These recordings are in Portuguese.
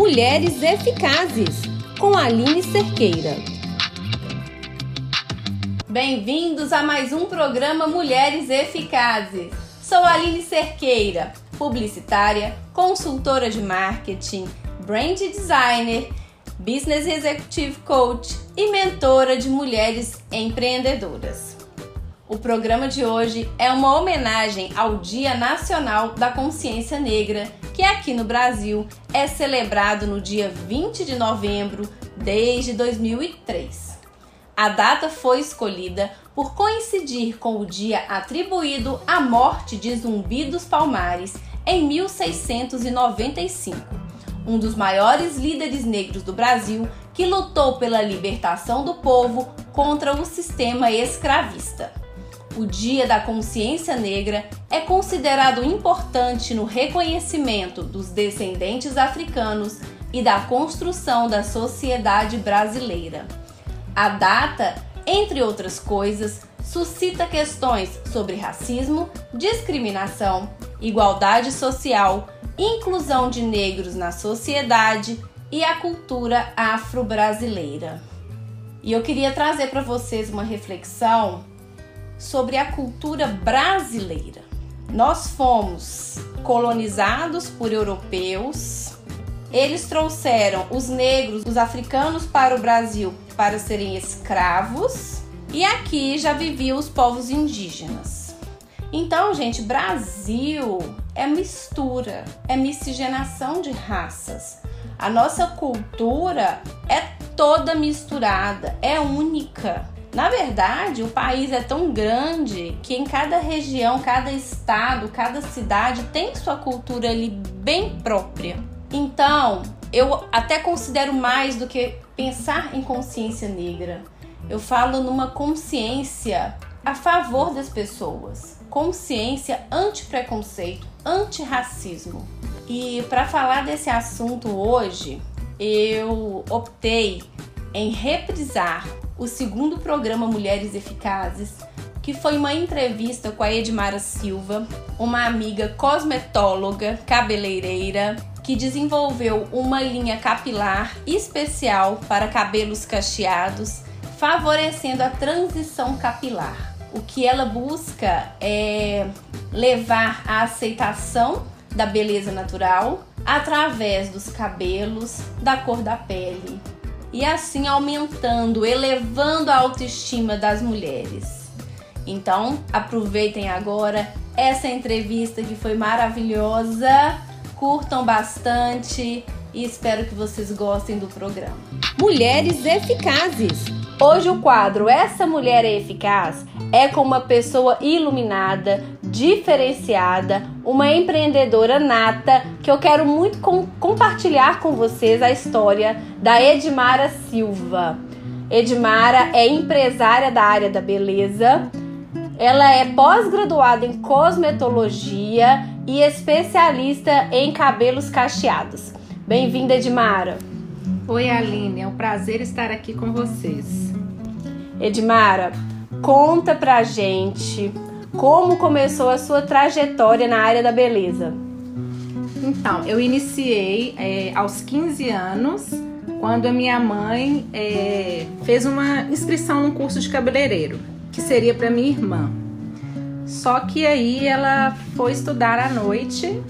Mulheres Eficazes, com Aline Cerqueira. Bem-vindos a mais um programa Mulheres Eficazes. Sou Aline Cerqueira, publicitária, consultora de marketing, brand designer, business executive coach e mentora de mulheres empreendedoras. O programa de hoje é uma homenagem ao Dia Nacional da Consciência Negra, que aqui no Brasil é celebrado no dia 20 de novembro desde 2003. A data foi escolhida por coincidir com o dia atribuído à morte de Zumbi dos Palmares em 1695, um dos maiores líderes negros do Brasil que lutou pela libertação do povo contra o sistema escravista o Dia da Consciência Negra é considerado importante no reconhecimento dos descendentes africanos e da construção da sociedade brasileira. A data, entre outras coisas, suscita questões sobre racismo, discriminação, igualdade social, inclusão de negros na sociedade e a cultura afro-brasileira. E eu queria trazer para vocês uma reflexão sobre a cultura brasileira. Nós fomos colonizados por europeus. Eles trouxeram os negros, os africanos para o Brasil para serem escravos e aqui já viviam os povos indígenas. Então, gente, Brasil é mistura, é miscigenação de raças. A nossa cultura é toda misturada, é única. Na verdade, o país é tão grande que em cada região, cada estado, cada cidade tem sua cultura ali bem própria. Então, eu até considero mais do que pensar em consciência negra. Eu falo numa consciência a favor das pessoas, consciência anti-preconceito, anti-racismo. E para falar desse assunto hoje, eu optei em reprisar o segundo programa Mulheres Eficazes, que foi uma entrevista com a Edmara Silva, uma amiga cosmetóloga, cabeleireira, que desenvolveu uma linha capilar especial para cabelos cacheados, favorecendo a transição capilar. O que ela busca é levar a aceitação da beleza natural através dos cabelos, da cor da pele, e assim aumentando, elevando a autoestima das mulheres. Então, aproveitem agora essa entrevista que foi maravilhosa, curtam bastante e espero que vocês gostem do programa. Mulheres eficazes. Hoje o quadro Essa Mulher é Eficaz é com uma pessoa iluminada, diferenciada, uma empreendedora nata que eu quero muito com compartilhar com vocês a história da Edmara Silva. Edmara é empresária da área da beleza. Ela é pós-graduada em cosmetologia e especialista em cabelos cacheados. Bem-vinda, Edmara. Oi, Aline, é um prazer estar aqui com vocês. Edmara, conta pra gente como começou a sua trajetória na área da beleza? Então, eu iniciei é, aos 15 anos, quando a minha mãe é, fez uma inscrição num curso de cabeleireiro, que seria para minha irmã. Só que aí ela foi estudar à noite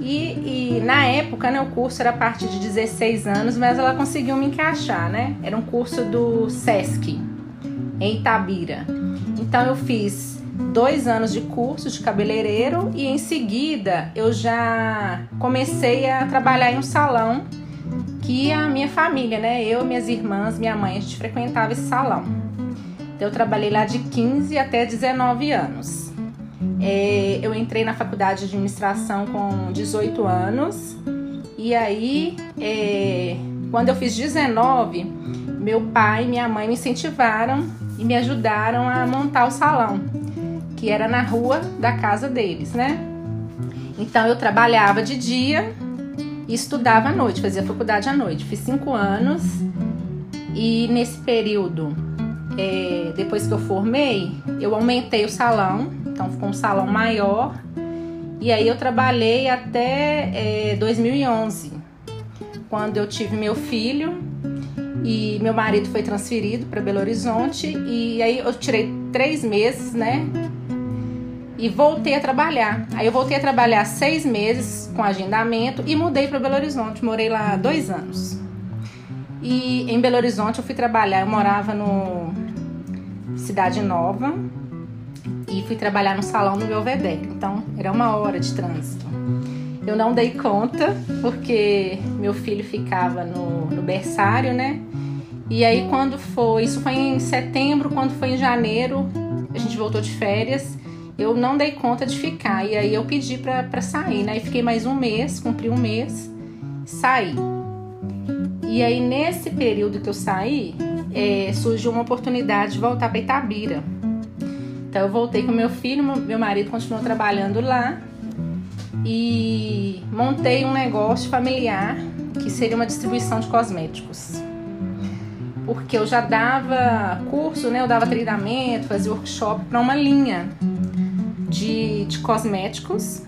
e, e, na época, né, o curso era a partir de 16 anos, mas ela conseguiu me encaixar, né? Era um curso do SESC, em Itabira. Então eu fiz dois anos de curso de cabeleireiro e em seguida eu já comecei a trabalhar em um salão que a minha família, né, eu, minhas irmãs, minha mãe, a gente frequentava esse salão. Então eu trabalhei lá de 15 até 19 anos. É, eu entrei na faculdade de administração com 18 anos e aí, é, quando eu fiz 19, meu pai e minha mãe me incentivaram e me ajudaram a montar o salão que era na rua da casa deles, né? Então eu trabalhava de dia e estudava à noite, fazia faculdade à noite. Fiz cinco anos e nesse período, é, depois que eu formei, eu aumentei o salão, então ficou um salão maior. E aí eu trabalhei até é, 2011, quando eu tive meu filho e meu marido foi transferido para Belo Horizonte e aí eu tirei três meses, né? E voltei a trabalhar. Aí eu voltei a trabalhar seis meses com agendamento e mudei para Belo Horizonte. Morei lá dois anos. E em Belo Horizonte eu fui trabalhar. Eu morava no Cidade Nova e fui trabalhar no salão do Belvedere. Então era uma hora de trânsito. Eu não dei conta porque meu filho ficava no, no berçário, né? E aí quando foi, isso foi em setembro, quando foi em janeiro, a gente voltou de férias, eu não dei conta de ficar. E aí eu pedi pra, sair, né? E fiquei mais um mês, cumpri um mês, saí. E aí nesse período que eu saí, é, surgiu uma oportunidade de voltar para Itabira. Então eu voltei com meu filho, meu marido continuou trabalhando lá e montei um negócio familiar que seria uma distribuição de cosméticos porque eu já dava curso, né? Eu dava treinamento, fazia workshop para uma linha de, de cosméticos.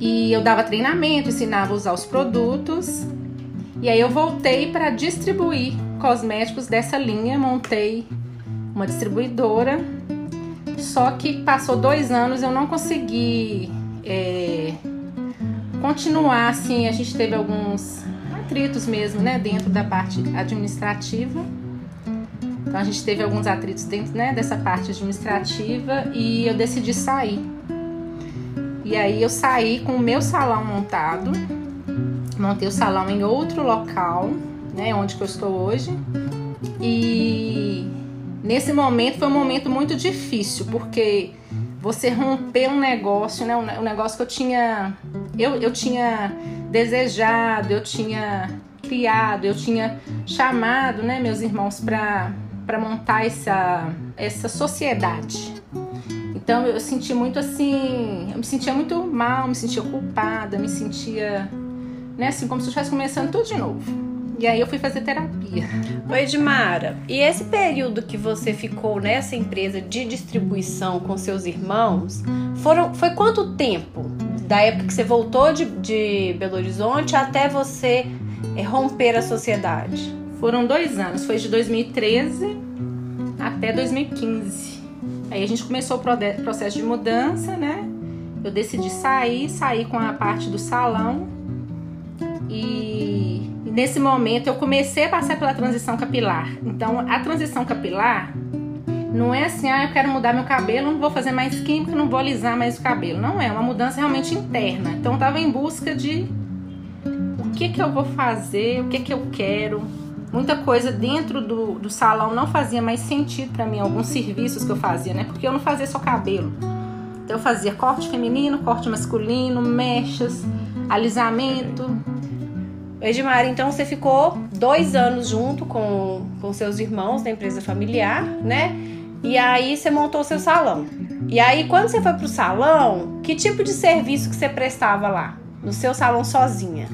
E eu dava treinamento, ensinava a usar os produtos. E aí eu voltei para distribuir cosméticos dessa linha, montei uma distribuidora. Só que passou dois anos eu não consegui é, continuar assim. A gente teve alguns atritos mesmo, né, dentro da parte administrativa. Então a gente teve alguns atritos dentro né, dessa parte administrativa e eu decidi sair. E aí eu saí com o meu salão montado, montei o salão em outro local, né, onde que eu estou hoje. E nesse momento foi um momento muito difícil, porque você romper um negócio, né, um negócio que eu tinha eu, eu tinha desejado, eu tinha criado, eu tinha chamado né, meus irmãos para montar essa, essa sociedade. Então eu senti muito assim, eu me sentia muito mal, me sentia culpada, me sentia, né, assim, como se eu estivesse começando tudo de novo. E aí eu fui fazer terapia. Oi, Edmara, e esse período que você ficou nessa empresa de distribuição com seus irmãos, foram, foi quanto tempo? da época que você voltou de, de Belo Horizonte até você é, romper a sociedade? Foram dois anos, foi de 2013 até 2015. Aí a gente começou o processo de mudança, né? Eu decidi sair, sair com a parte do salão e nesse momento eu comecei a passar pela transição capilar. Então a transição capilar não é assim, ah, eu quero mudar meu cabelo, não vou fazer mais química, não vou alisar mais o cabelo. Não é, é uma mudança realmente interna. Então eu tava em busca de o que que eu vou fazer, o que que eu quero. Muita coisa dentro do, do salão não fazia mais sentido para mim, alguns serviços que eu fazia, né? Porque eu não fazia só cabelo. Então eu fazia corte feminino, corte masculino, mechas, alisamento. Edmar, então você ficou dois anos junto com, com seus irmãos na empresa familiar, né? E aí você montou seu salão. E aí quando você foi pro salão, que tipo de serviço que você prestava lá? No seu salão sozinha?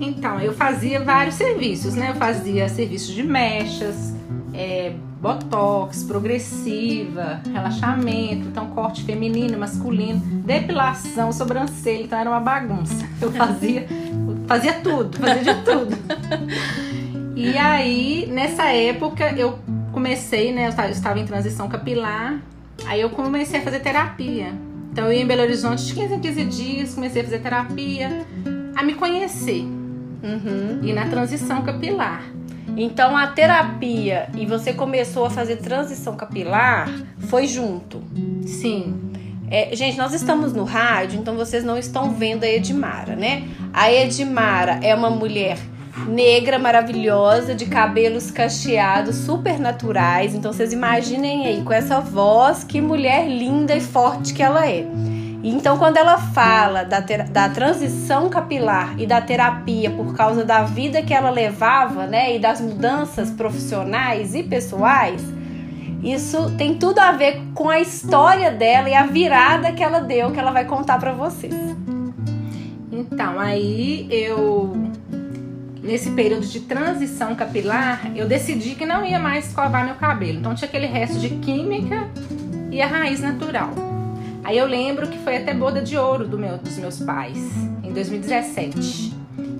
Então, eu fazia vários serviços, né? Eu fazia serviço de mechas, é, botox, progressiva, relaxamento, então corte feminino, masculino, depilação, sobrancelha, então era uma bagunça. Eu fazia, fazia tudo, fazia de tudo. E aí, nessa época, eu comecei, né? Eu estava em transição capilar. Aí eu comecei a fazer terapia. Então eu ia em Belo Horizonte de 15 em 15 dias, comecei a fazer terapia, a me conhecer. Uhum. E na transição capilar. Então a terapia e você começou a fazer transição capilar foi junto. Sim. É, gente, nós estamos no rádio, então vocês não estão vendo a Edmara, né? A Edmara é uma mulher negra, maravilhosa, de cabelos cacheados, super naturais. Então vocês imaginem aí, com essa voz, que mulher linda e forte que ela é. Então, quando ela fala da, da transição capilar e da terapia por causa da vida que ela levava, né, e das mudanças profissionais e pessoais, isso tem tudo a ver com a história dela e a virada que ela deu, que ela vai contar para vocês. Então, aí eu nesse período de transição capilar, eu decidi que não ia mais escovar meu cabelo. Então tinha aquele resto de química e a raiz natural. Aí eu lembro que foi até boda de ouro do meu, dos meus pais, em 2017.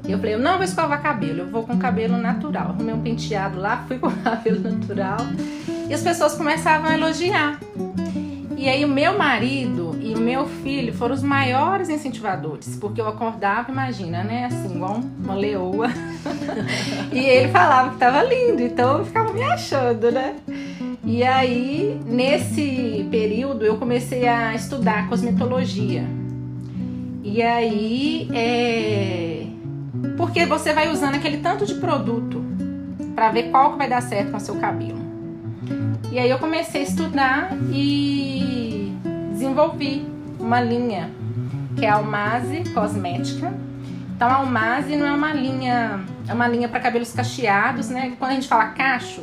E eu falei, eu não vou escovar cabelo, eu vou com cabelo natural. Arrumei um penteado lá, fui com cabelo natural. E as pessoas começavam a elogiar. E aí o meu marido e o meu filho foram os maiores incentivadores, porque eu acordava, imagina, né, assim, igual uma leoa. e ele falava que tava lindo, então eu ficava me achando, né? E aí, nesse período, eu comecei a estudar cosmetologia. E aí, é... porque você vai usando aquele tanto de produto para ver qual que vai dar certo com o seu cabelo. E aí eu comecei a estudar e desenvolvi uma linha que é a Almase Cosmética. Então a Almase não é uma linha, é uma linha para cabelos cacheados, né? Quando a gente fala cacho,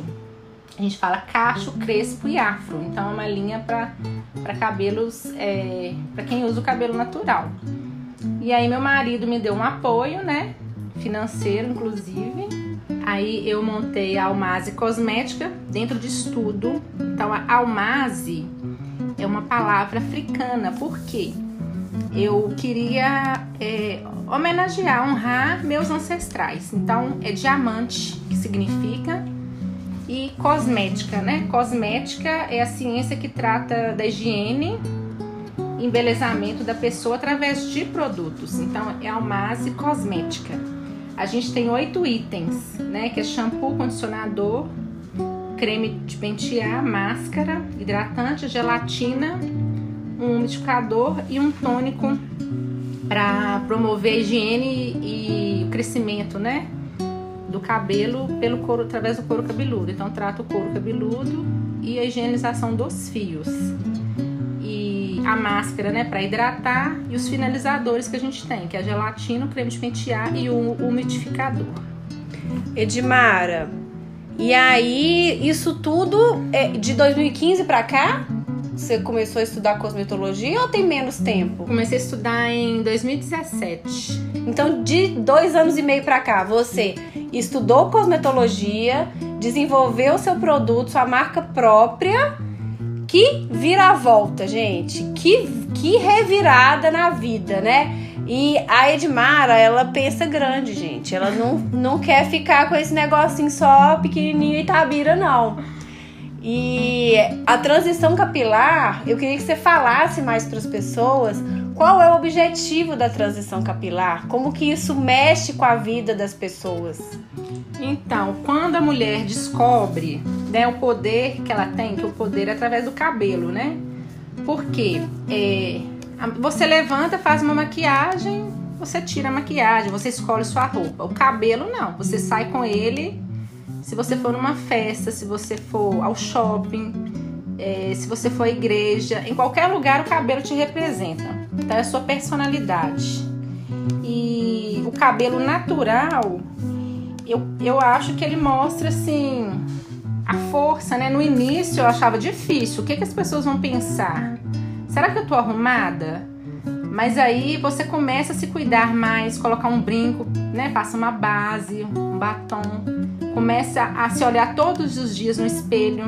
a gente fala cacho, crespo e afro. Então é uma linha para cabelos, é, para quem usa o cabelo natural. E aí meu marido me deu um apoio, né? Financeiro, inclusive. Aí eu montei a Almase Cosmética dentro de estudo. Então a Almase é uma palavra africana. Por quê? Eu queria é, homenagear, honrar meus ancestrais. Então é diamante que significa e cosmética, né? Cosmética é a ciência que trata da higiene, embelezamento da pessoa através de produtos. Então é Almase Cosmética. A gente tem oito itens, né? Que é shampoo, condicionador, creme de pentear, máscara, hidratante, gelatina, um umidificador e um tônico para promover a higiene e o crescimento, né? Do cabelo pelo couro, através do couro cabeludo. Então, trata o couro cabeludo e a higienização dos fios a máscara, né, para hidratar e os finalizadores que a gente tem, que é a gelatina, o creme de pentear e o umidificador. Edmara, e aí isso tudo é de 2015 para cá? Você começou a estudar cosmetologia ou tem menos tempo? Comecei a estudar em 2017. Então, de dois anos e meio para cá, você estudou cosmetologia, desenvolveu seu produto, sua marca própria que viravolta, gente. Que, que revirada na vida, né? E a Edmara, ela pensa grande, gente. Ela não, não quer ficar com esse negocinho só pequenininho e tabira, não. E a transição capilar, eu queria que você falasse mais para as pessoas qual é o objetivo da transição capilar, como que isso mexe com a vida das pessoas. Então, quando a mulher descobre né, o poder que ela tem, que é o poder é através do cabelo, né? Porque é, você levanta, faz uma maquiagem, você tira a maquiagem, você escolhe sua roupa. O cabelo não, você sai com ele se você for numa festa, se você for ao shopping, é, se você for à igreja, em qualquer lugar o cabelo te representa. Então é a sua personalidade. E o cabelo natural eu, eu acho que ele mostra assim a força, né? No início eu achava difícil. O que, que as pessoas vão pensar? Será que eu tô arrumada? Mas aí você começa a se cuidar mais, colocar um brinco, né? Passa uma base, um batom, começa a se olhar todos os dias no espelho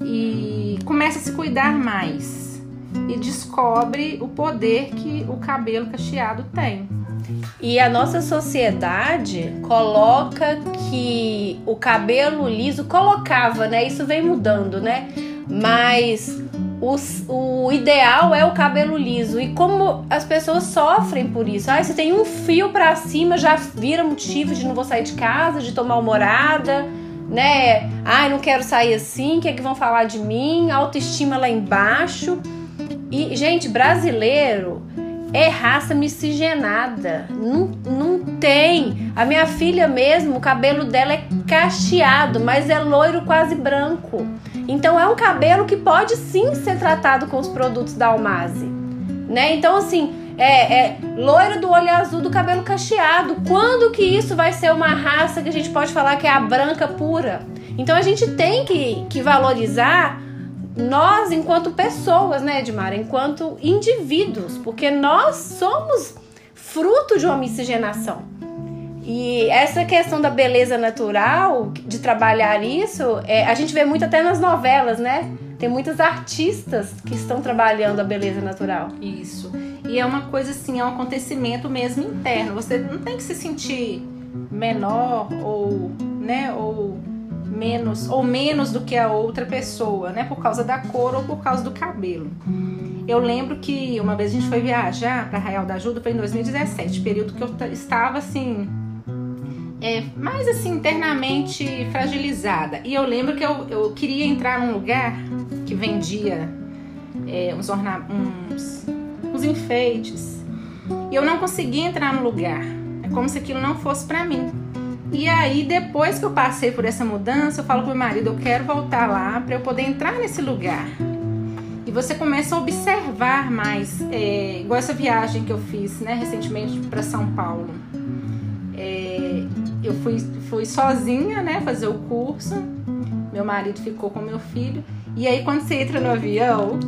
e começa a se cuidar mais e descobre o poder que o cabelo cacheado tem. E a nossa sociedade coloca que o cabelo liso colocava, né? Isso vem mudando, né? Mas o ideal é o cabelo liso. E como as pessoas sofrem por isso. Ah, você tem um fio para cima, já vira motivo de não vou sair de casa, de tomar humorada, né? Ai, não quero sair assim, o que é que vão falar de mim? Autoestima lá embaixo. E, gente, brasileiro é raça miscigenada. Não, não tem. A minha filha mesmo, o cabelo dela é cacheado, mas é loiro quase branco. Então é um cabelo que pode sim ser tratado com os produtos da Almase. Né? Então, assim, é, é loiro do olho azul do cabelo cacheado. Quando que isso vai ser uma raça que a gente pode falar que é a branca pura? Então a gente tem que, que valorizar nós enquanto pessoas, né, Edmar? Enquanto indivíduos, porque nós somos fruto de uma miscigenação. E essa questão da beleza natural, de trabalhar isso, é, a gente vê muito até nas novelas, né? Tem muitos artistas que estão trabalhando a beleza natural. Isso. E é uma coisa assim, é um acontecimento mesmo interno. Você não tem que se sentir menor ou, né, ou menos ou menos do que a outra pessoa, né, por causa da cor ou por causa do cabelo. Eu lembro que uma vez a gente foi viajar para Arraial da Ajuda, foi em 2017, período que eu estava assim é, mais assim internamente fragilizada. E eu lembro que eu, eu queria entrar num lugar que vendia é, uns, orna uns, uns enfeites e eu não conseguia entrar no lugar. É como se aquilo não fosse para mim. E aí, depois que eu passei por essa mudança, eu falo pro meu marido: eu quero voltar lá para eu poder entrar nesse lugar. E você começa a observar mais, é, igual essa viagem que eu fiz né, recentemente para São Paulo. É, eu fui, fui sozinha né, fazer o curso, meu marido ficou com meu filho. E aí, quando você entra no avião,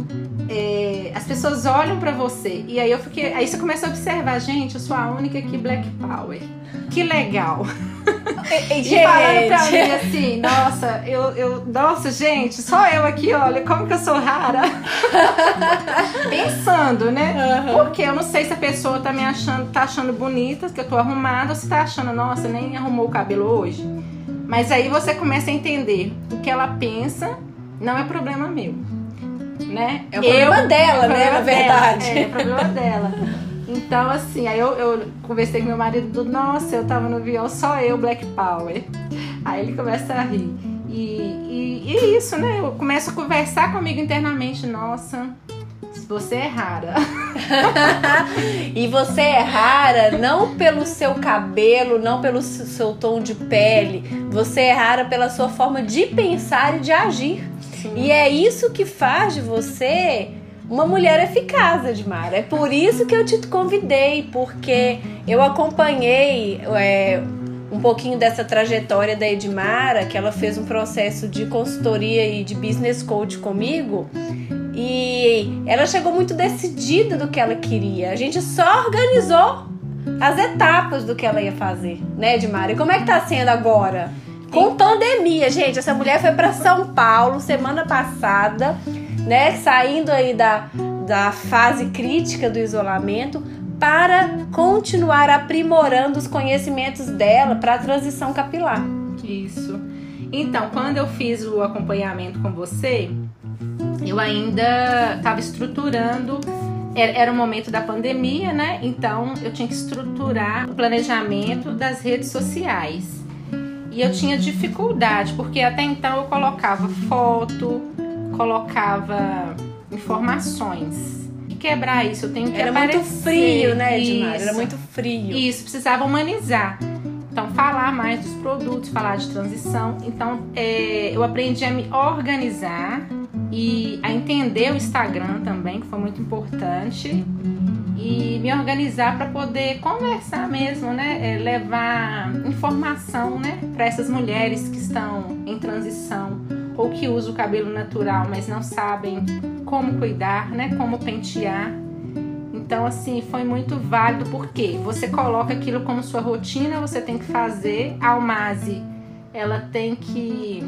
é, as pessoas olham para você. E aí eu fiquei. Aí você começa a observar, gente, eu sou a única aqui Black Power. Que legal. E, e falando pra mim assim, nossa, eu, eu. Nossa, gente, só eu aqui, olha, como que eu sou rara. Pensando, né? Uhum. Porque eu não sei se a pessoa tá me achando, tá achando bonita, que eu tô arrumada, ou se tá achando, nossa, nem arrumou o cabelo hoje. Mas aí você começa a entender o que ela pensa, não é problema meu. Né? É o problema eu, dela, é o né? Na verdade. É, é o problema dela. Então, assim, aí eu, eu conversei com meu marido, nossa, eu tava no avião, só eu, Black Power. Aí ele começa a rir. E, e, e é isso, né? Eu começo a conversar comigo internamente, nossa, você é rara. e você é rara não pelo seu cabelo, não pelo seu tom de pele. Você é rara pela sua forma de pensar e de agir. Sim. E é isso que faz de você uma mulher eficaz, Edmar. É por isso que eu te convidei, porque eu acompanhei é, um pouquinho dessa trajetória da Edmara, que ela fez um processo de consultoria e de business coach comigo. E ela chegou muito decidida do que ela queria. A gente só organizou as etapas do que ela ia fazer, né, Edmara? E como é que tá sendo agora? Com pandemia, gente. Essa mulher foi para São Paulo semana passada né, saindo aí da, da fase crítica do isolamento para continuar aprimorando os conhecimentos dela para a transição capilar. Isso. Então, quando eu fiz o acompanhamento com você, eu ainda estava estruturando. Era o momento da pandemia, né? Então eu tinha que estruturar o planejamento das redes sociais. E eu tinha dificuldade, porque até então eu colocava foto, colocava informações. E quebrar isso, eu tenho que Era aparecer. muito frio, né, Edmar? Era muito frio. Isso, precisava humanizar. Então, falar mais dos produtos, falar de transição. Então, é, eu aprendi a me organizar e a entender o Instagram também, que foi muito importante. E me organizar para poder conversar mesmo, né? É, levar informação, né? Para essas mulheres que estão em transição ou que usam o cabelo natural, mas não sabem como cuidar, né? Como pentear. Então, assim, foi muito válido porque você coloca aquilo como sua rotina, você tem que fazer. A Almaze, ela tem que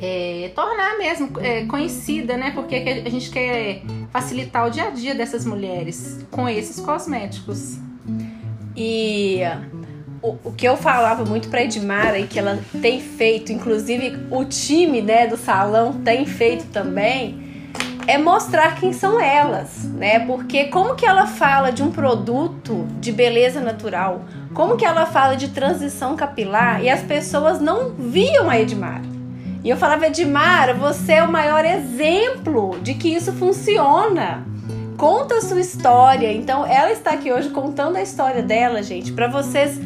é, tornar mesmo é, conhecida, né? Porque a gente quer facilitar o dia a dia dessas mulheres com esses cosméticos. E o, o que eu falava muito para Edmara e que ela tem feito, inclusive o time né, do salão tem feito também, é mostrar quem são elas, né? Porque como que ela fala de um produto de beleza natural? Como que ela fala de transição capilar e as pessoas não viam a Edmara? E eu falava, Edmara, você é o maior exemplo de que isso funciona conta a sua história. Então, ela está aqui hoje contando a história dela, gente, para vocês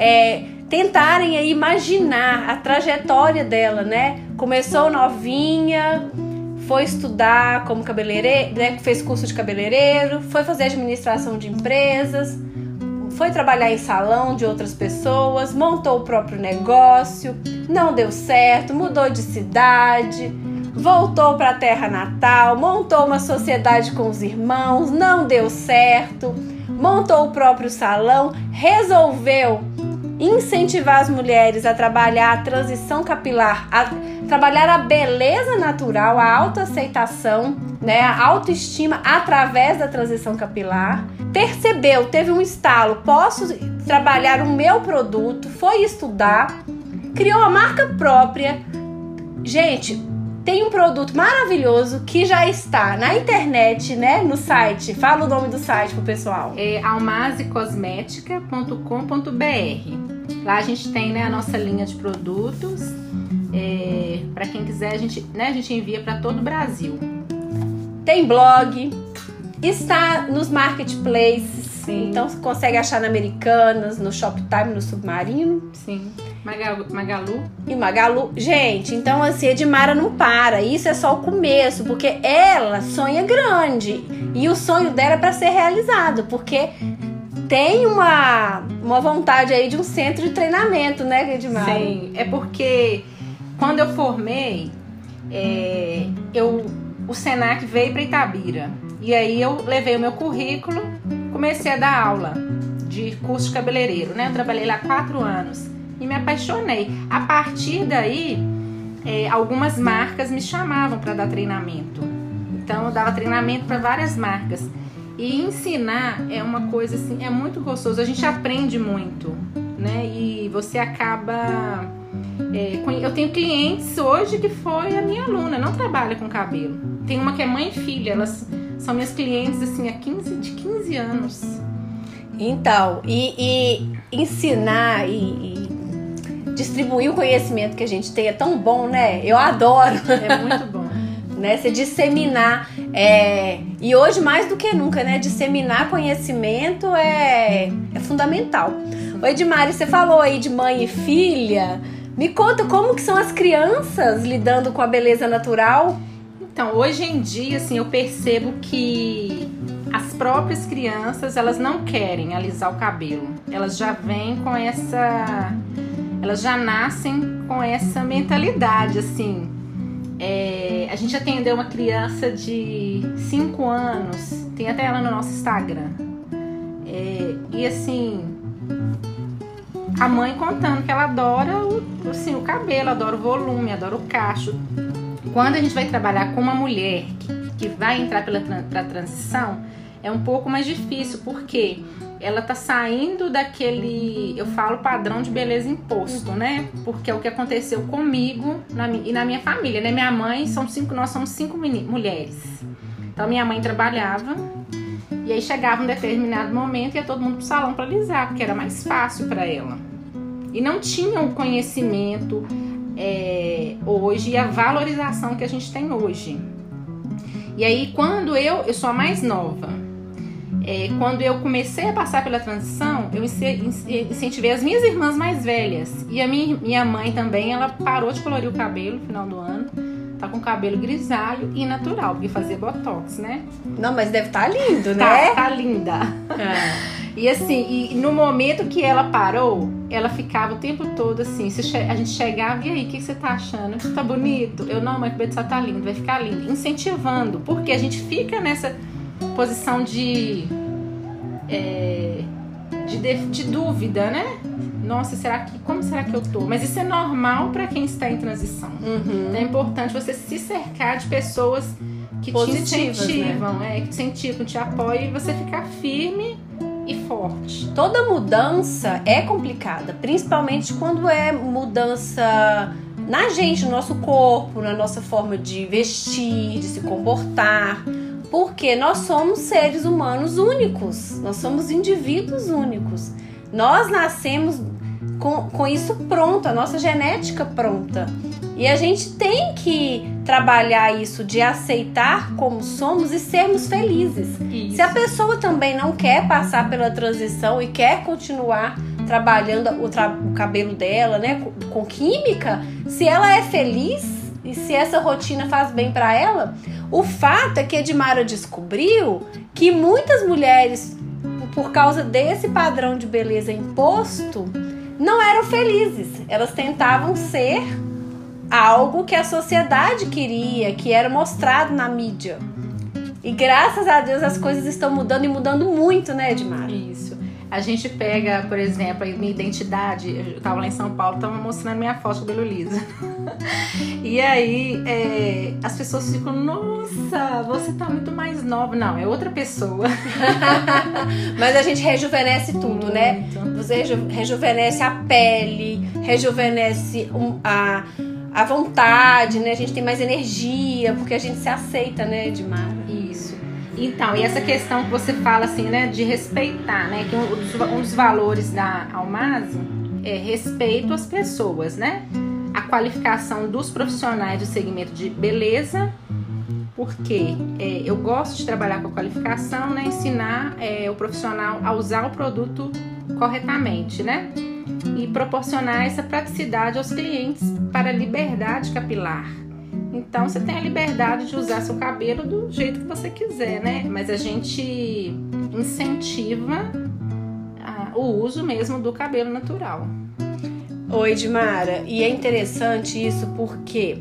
é, tentarem aí imaginar a trajetória dela, né? Começou novinha, foi estudar como cabeleireiro, né? fez curso de cabeleireiro, foi fazer administração de empresas, foi trabalhar em salão de outras pessoas, montou o próprio negócio, não deu certo, mudou de cidade voltou para a terra natal, montou uma sociedade com os irmãos, não deu certo, montou o próprio salão, resolveu incentivar as mulheres a trabalhar a transição capilar, a trabalhar a beleza natural, a autoaceitação, né, a autoestima através da transição capilar. Percebeu, teve um estalo, posso trabalhar o meu produto, foi estudar, criou a marca própria. Gente, tem um produto maravilhoso que já está na internet, né? No site. Fala o nome do site pro pessoal. É almazecosmética.com.br. Lá a gente tem né, a nossa linha de produtos. É, para quem quiser, a gente, né, a gente envia para todo o Brasil. Tem blog, está nos marketplaces. Sim. Então você consegue achar na Americanas, no Shoptime, no Submarino. Sim. Magalu, Magalu. E Magalu. Gente, então assim, Edmara não para. Isso é só o começo, porque ela sonha grande. E o sonho dela é para ser realizado, porque tem uma, uma vontade aí de um centro de treinamento, né, Edmara? Sim, é porque quando eu formei, é, eu, o Senac veio para Itabira. E aí eu levei o meu currículo, comecei a dar aula de curso de cabeleireiro, né? Eu trabalhei lá quatro anos e me apaixonei. A partir daí, é, algumas marcas me chamavam para dar treinamento. Então eu dava treinamento para várias marcas. E ensinar é uma coisa assim, é muito gostoso. A gente aprende muito, né? E você acaba. É, eu tenho clientes hoje que foi a minha aluna, não trabalha com cabelo. Tem uma que é mãe e filha, elas são minhas clientes assim há 15, de 15 anos. Então, e, e ensinar e, distribuir o conhecimento que a gente tem é tão bom, né? Eu adoro. É muito bom. né? Você disseminar. É... E hoje, mais do que nunca, né? Disseminar conhecimento é, é fundamental. O Edmari, você falou aí de mãe e filha. Me conta como que são as crianças lidando com a beleza natural. Então, hoje em dia, assim, eu percebo que as próprias crianças, elas não querem alisar o cabelo. Elas já vêm com essa elas já nascem com essa mentalidade, assim. É, a gente atendeu uma criança de 5 anos, tem até ela no nosso Instagram. É, e assim, a mãe contando que ela adora o, assim, o cabelo, adora o volume, adora o cacho. Quando a gente vai trabalhar com uma mulher que, que vai entrar pela pra transição, é um pouco mais difícil, porque ela tá saindo daquele, eu falo, padrão de beleza imposto, né? Porque é o que aconteceu comigo na, e na minha família, né? Minha mãe, são cinco, nós somos cinco mulheres. Então minha mãe trabalhava e aí chegava um determinado momento e ia todo mundo pro salão para alisar, porque era mais fácil para ela. E não tinha o conhecimento é, hoje e a valorização que a gente tem hoje. E aí quando eu, eu sou a mais nova, é, quando eu comecei a passar pela transição, eu incentivei as minhas irmãs mais velhas. E a minha, minha mãe também, ela parou de colorir o cabelo no final do ano. Tá com cabelo grisalho e natural, porque fazia botox, né? Não, mas deve estar tá lindo, tá, né? Tá linda. É. E assim, e no momento que ela parou, ela ficava o tempo todo assim. a gente chegava, e aí, o que você tá achando? Tá bonito? Eu, não, mas o cabelo só tá lindo, vai ficar lindo. Incentivando, porque a gente fica nessa posição de, é, de, de, dúvida, né? Nossa, será que como será que eu tô? Mas isso é normal para quem está em transição. Uhum. É importante você se cercar de pessoas que Positivas, te incentivam, né? é, que te incentivam, te apoiam e você ficar firme e forte. Toda mudança é complicada, principalmente quando é mudança na gente, no nosso corpo, na nossa forma de vestir, de se comportar porque nós somos seres humanos únicos, nós somos indivíduos únicos. Nós nascemos com, com isso pronto, a nossa genética pronta. E a gente tem que trabalhar isso de aceitar como somos e sermos felizes. Isso. Se a pessoa também não quer passar pela transição e quer continuar trabalhando o, tra o cabelo dela, né, com, com química, se ela é feliz e se essa rotina faz bem para ela, o fato é que Edmara descobriu que muitas mulheres, por causa desse padrão de beleza imposto, não eram felizes. Elas tentavam ser algo que a sociedade queria, que era mostrado na mídia. E graças a Deus as coisas estão mudando e mudando muito, né, Edmara? Isso. A gente pega, por exemplo, a minha identidade. Eu tava lá em São Paulo, tava mostrando minha foto cabelo liso. e aí é, as pessoas ficam, nossa, você tá muito mais nova. Não, é outra pessoa. Mas a gente rejuvenesce tudo, né? muito. né? Você reju rejuvenesce a pele, rejuvenesce um, a, a vontade, né? A gente tem mais energia, porque a gente se aceita, né, Edmar? Então, e essa questão que você fala assim, né, de respeitar, né, que um dos, um dos valores da Almase é respeito às pessoas, né? A qualificação dos profissionais do segmento de beleza, porque é, eu gosto de trabalhar com a qualificação, né, ensinar é, o profissional a usar o produto corretamente, né? E proporcionar essa praticidade aos clientes para liberdade capilar então você tem a liberdade de usar seu cabelo do jeito que você quiser, né? Mas a gente incentiva a, o uso mesmo do cabelo natural. Oi, Dimara. E é interessante isso porque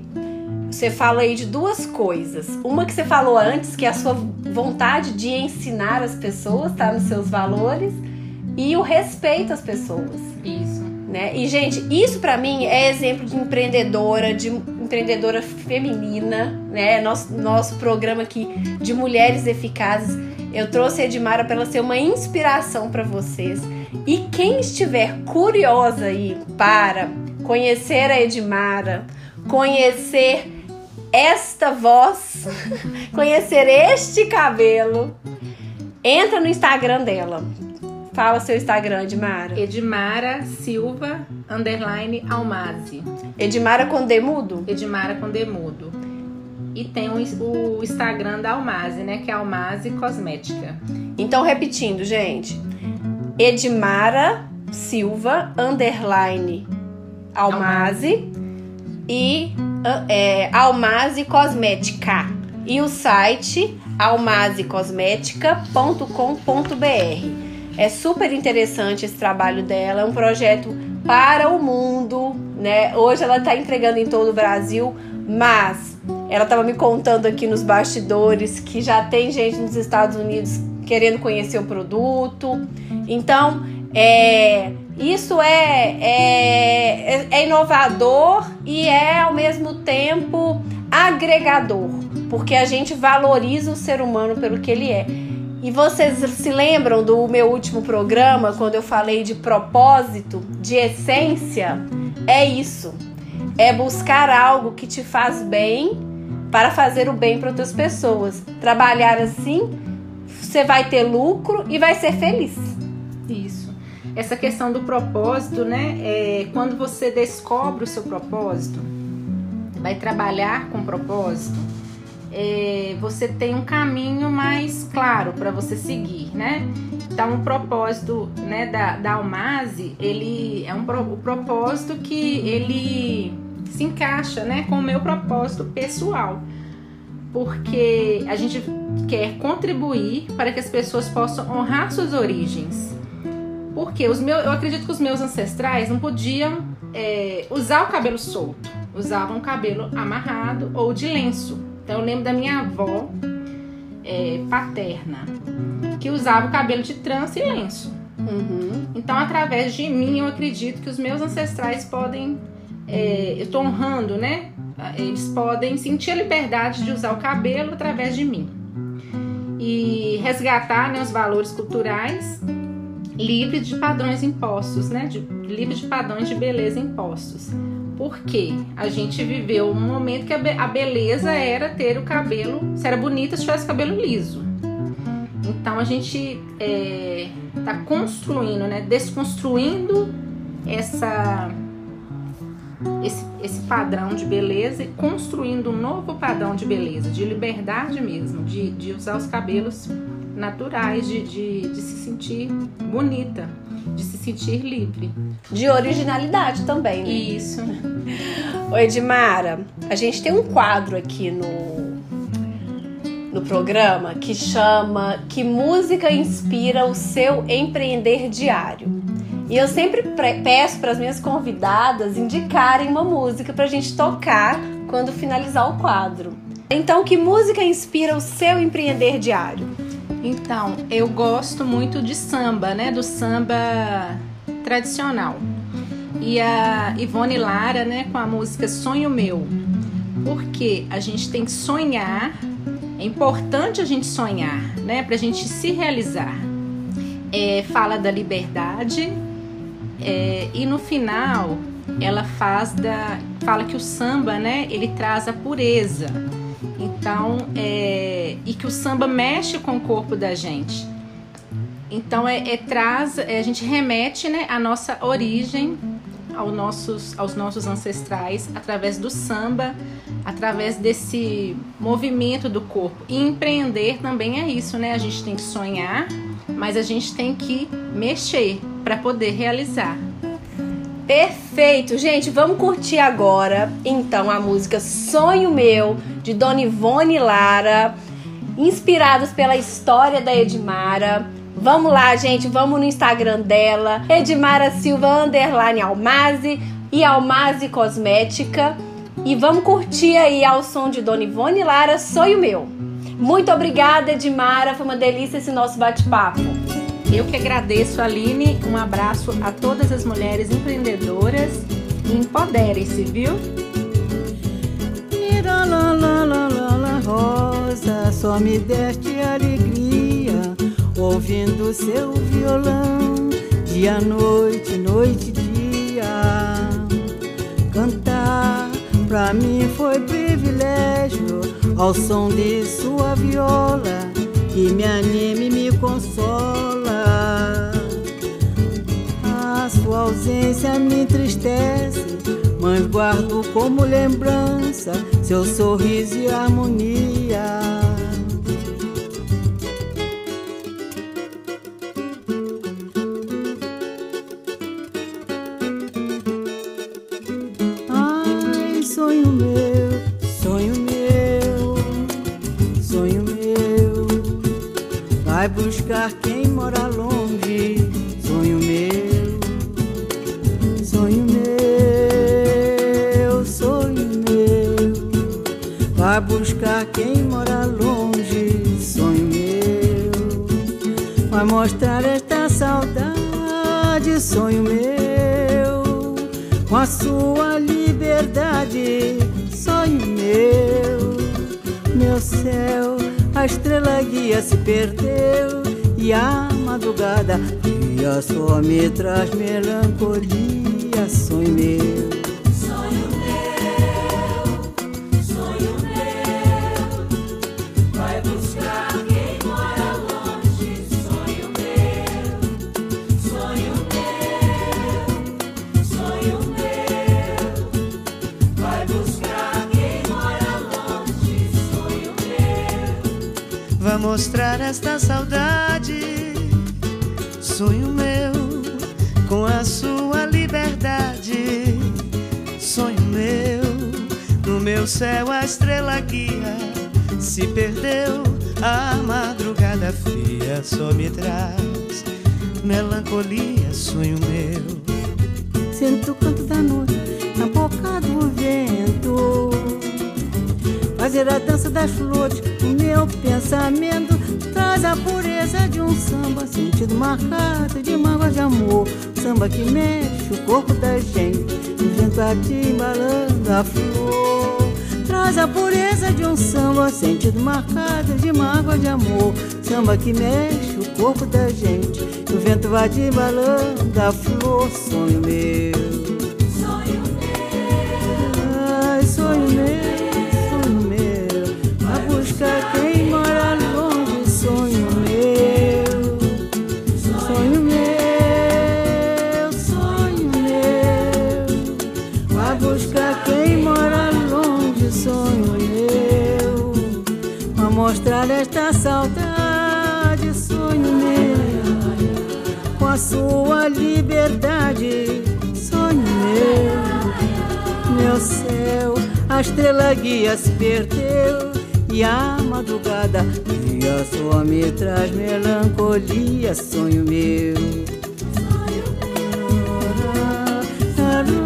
você fala aí de duas coisas. Uma que você falou antes, que é a sua vontade de ensinar as pessoas, tá? Nos seus valores. E o respeito às pessoas. Isso. Né? E, gente, isso para mim é exemplo de empreendedora, de empreendedora feminina, né? Nosso, nosso programa aqui de mulheres eficazes. Eu trouxe a Edmara para ela ser uma inspiração para vocês. E quem estiver curiosa aí para conhecer a Edmara, conhecer esta voz, conhecer este cabelo, entra no Instagram dela. Fala seu Instagram, Edmara. Edmara Silva underline Almazi. Edmara com demudo? Edmara com demudo. E tem o, o Instagram da Almazi, né? Que é Almazi Cosmética. Então, repetindo, gente. Edmara Silva underline Almazi e é, Almazi Cosmética. E o site almazicosmética.com.br. É super interessante esse trabalho dela, é um projeto para o mundo, né? Hoje ela está entregando em todo o Brasil, mas ela estava me contando aqui nos bastidores que já tem gente nos Estados Unidos querendo conhecer o produto. Então, é, isso é, é, é inovador e é ao mesmo tempo agregador, porque a gente valoriza o ser humano pelo que ele é. E vocês se lembram do meu último programa, quando eu falei de propósito, de essência? É isso. É buscar algo que te faz bem para fazer o bem para outras pessoas. Trabalhar assim, você vai ter lucro e vai ser feliz. Isso. Essa questão do propósito, né? É, quando você descobre o seu propósito, vai trabalhar com propósito é, você tem um caminho mais claro para você seguir, né? Então, o propósito né, da, da Almase, ele é um o propósito que ele se encaixa né, com o meu propósito pessoal. Porque a gente quer contribuir para que as pessoas possam honrar suas origens. Porque os meus, eu acredito que os meus ancestrais não podiam é, usar o cabelo solto, usavam o cabelo amarrado ou de lenço então eu lembro da minha avó é, paterna, que usava o cabelo de trança e lenço. Uhum. Então, através de mim, eu acredito que os meus ancestrais podem. É, eu estou honrando, né? Eles podem sentir a liberdade de usar o cabelo através de mim. E resgatar né, os valores culturais livres de padrões impostos, né? De, livre de padrões de beleza impostos. Porque a gente viveu um momento que a beleza era ter o cabelo, se era bonita se tivesse cabelo liso. Então a gente está é, construindo, né, desconstruindo essa, esse, esse padrão de beleza e construindo um novo padrão de beleza, de liberdade mesmo, de, de usar os cabelos naturais, de, de, de se sentir bonita de se sentir livre. De originalidade também, né? Isso. Oi, Edmara, a gente tem um quadro aqui no, no programa que chama Que Música Inspira o Seu Empreender Diário. E eu sempre peço para as minhas convidadas indicarem uma música para a gente tocar quando finalizar o quadro. Então, que música inspira o seu empreender diário? Então, eu gosto muito de samba, né? Do samba tradicional. E a Ivone Lara, né, com a música Sonho Meu. Porque a gente tem que sonhar, é importante a gente sonhar, né? Pra gente se realizar. É, fala da liberdade é, e no final ela faz da fala que o samba né ele traz a pureza então, é, e que o samba mexe com o corpo da gente. Então, é, é traz, é, a gente remete né, nossa origem aos nossos, aos nossos ancestrais através do samba, através desse movimento do corpo. E empreender também é isso, né? A gente tem que sonhar, mas a gente tem que mexer para poder realizar. Perfeito, gente. Vamos curtir agora, então, a música Sonho Meu, de Dona Ivone Lara, inspirados pela história da Edmara. Vamos lá, gente. Vamos no Instagram dela, Edmara Silva Underline Almaze e Almaze Cosmética. E vamos curtir aí ao som de Dona Ivone Lara, Sonho Meu. Muito obrigada, Edmara. Foi uma delícia esse nosso bate-papo. Eu que agradeço, Aline. Um abraço a todas as mulheres empreendedoras e empoderem-se, viu? Rosa, só me deste alegria ouvindo seu violão, dia, noite, noite, dia. Cantar pra mim foi privilégio ao som de sua viola que me anime e me consola. A sua ausência me entristece, mas guardo como lembrança seu sorriso e harmonia. Esta saudade, sonho meu. Com a sua liberdade, sonho meu, meu céu. A estrela guia se perdeu e a madrugada dia só me traz melancolia, sonho meu. Mostrar esta saudade, sonho meu, com a sua liberdade. Sonho meu, no meu céu a estrela guia se perdeu. A madrugada fria só me traz melancolia, sonho meu. Sinto o canto da noite na boca do vento. Fazer a dança das flores, o meu pensamento traz a pureza de um samba, sentido marcado de mágoa de amor. Samba que mexe o corpo da gente, o vento aqui embalando a flor. Traz a pureza de um samba, sentido marcado de mágoa de amor. Samba que mexe o corpo da gente, o vento vai embalando a flor. Sonho meu. Sua liberdade, sonho meu meu céu, a estrela guia se perdeu e a madrugada dia só me traz melancolia, sonho meu. Sonho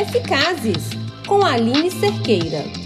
Eficazes, com Aline Cerqueira.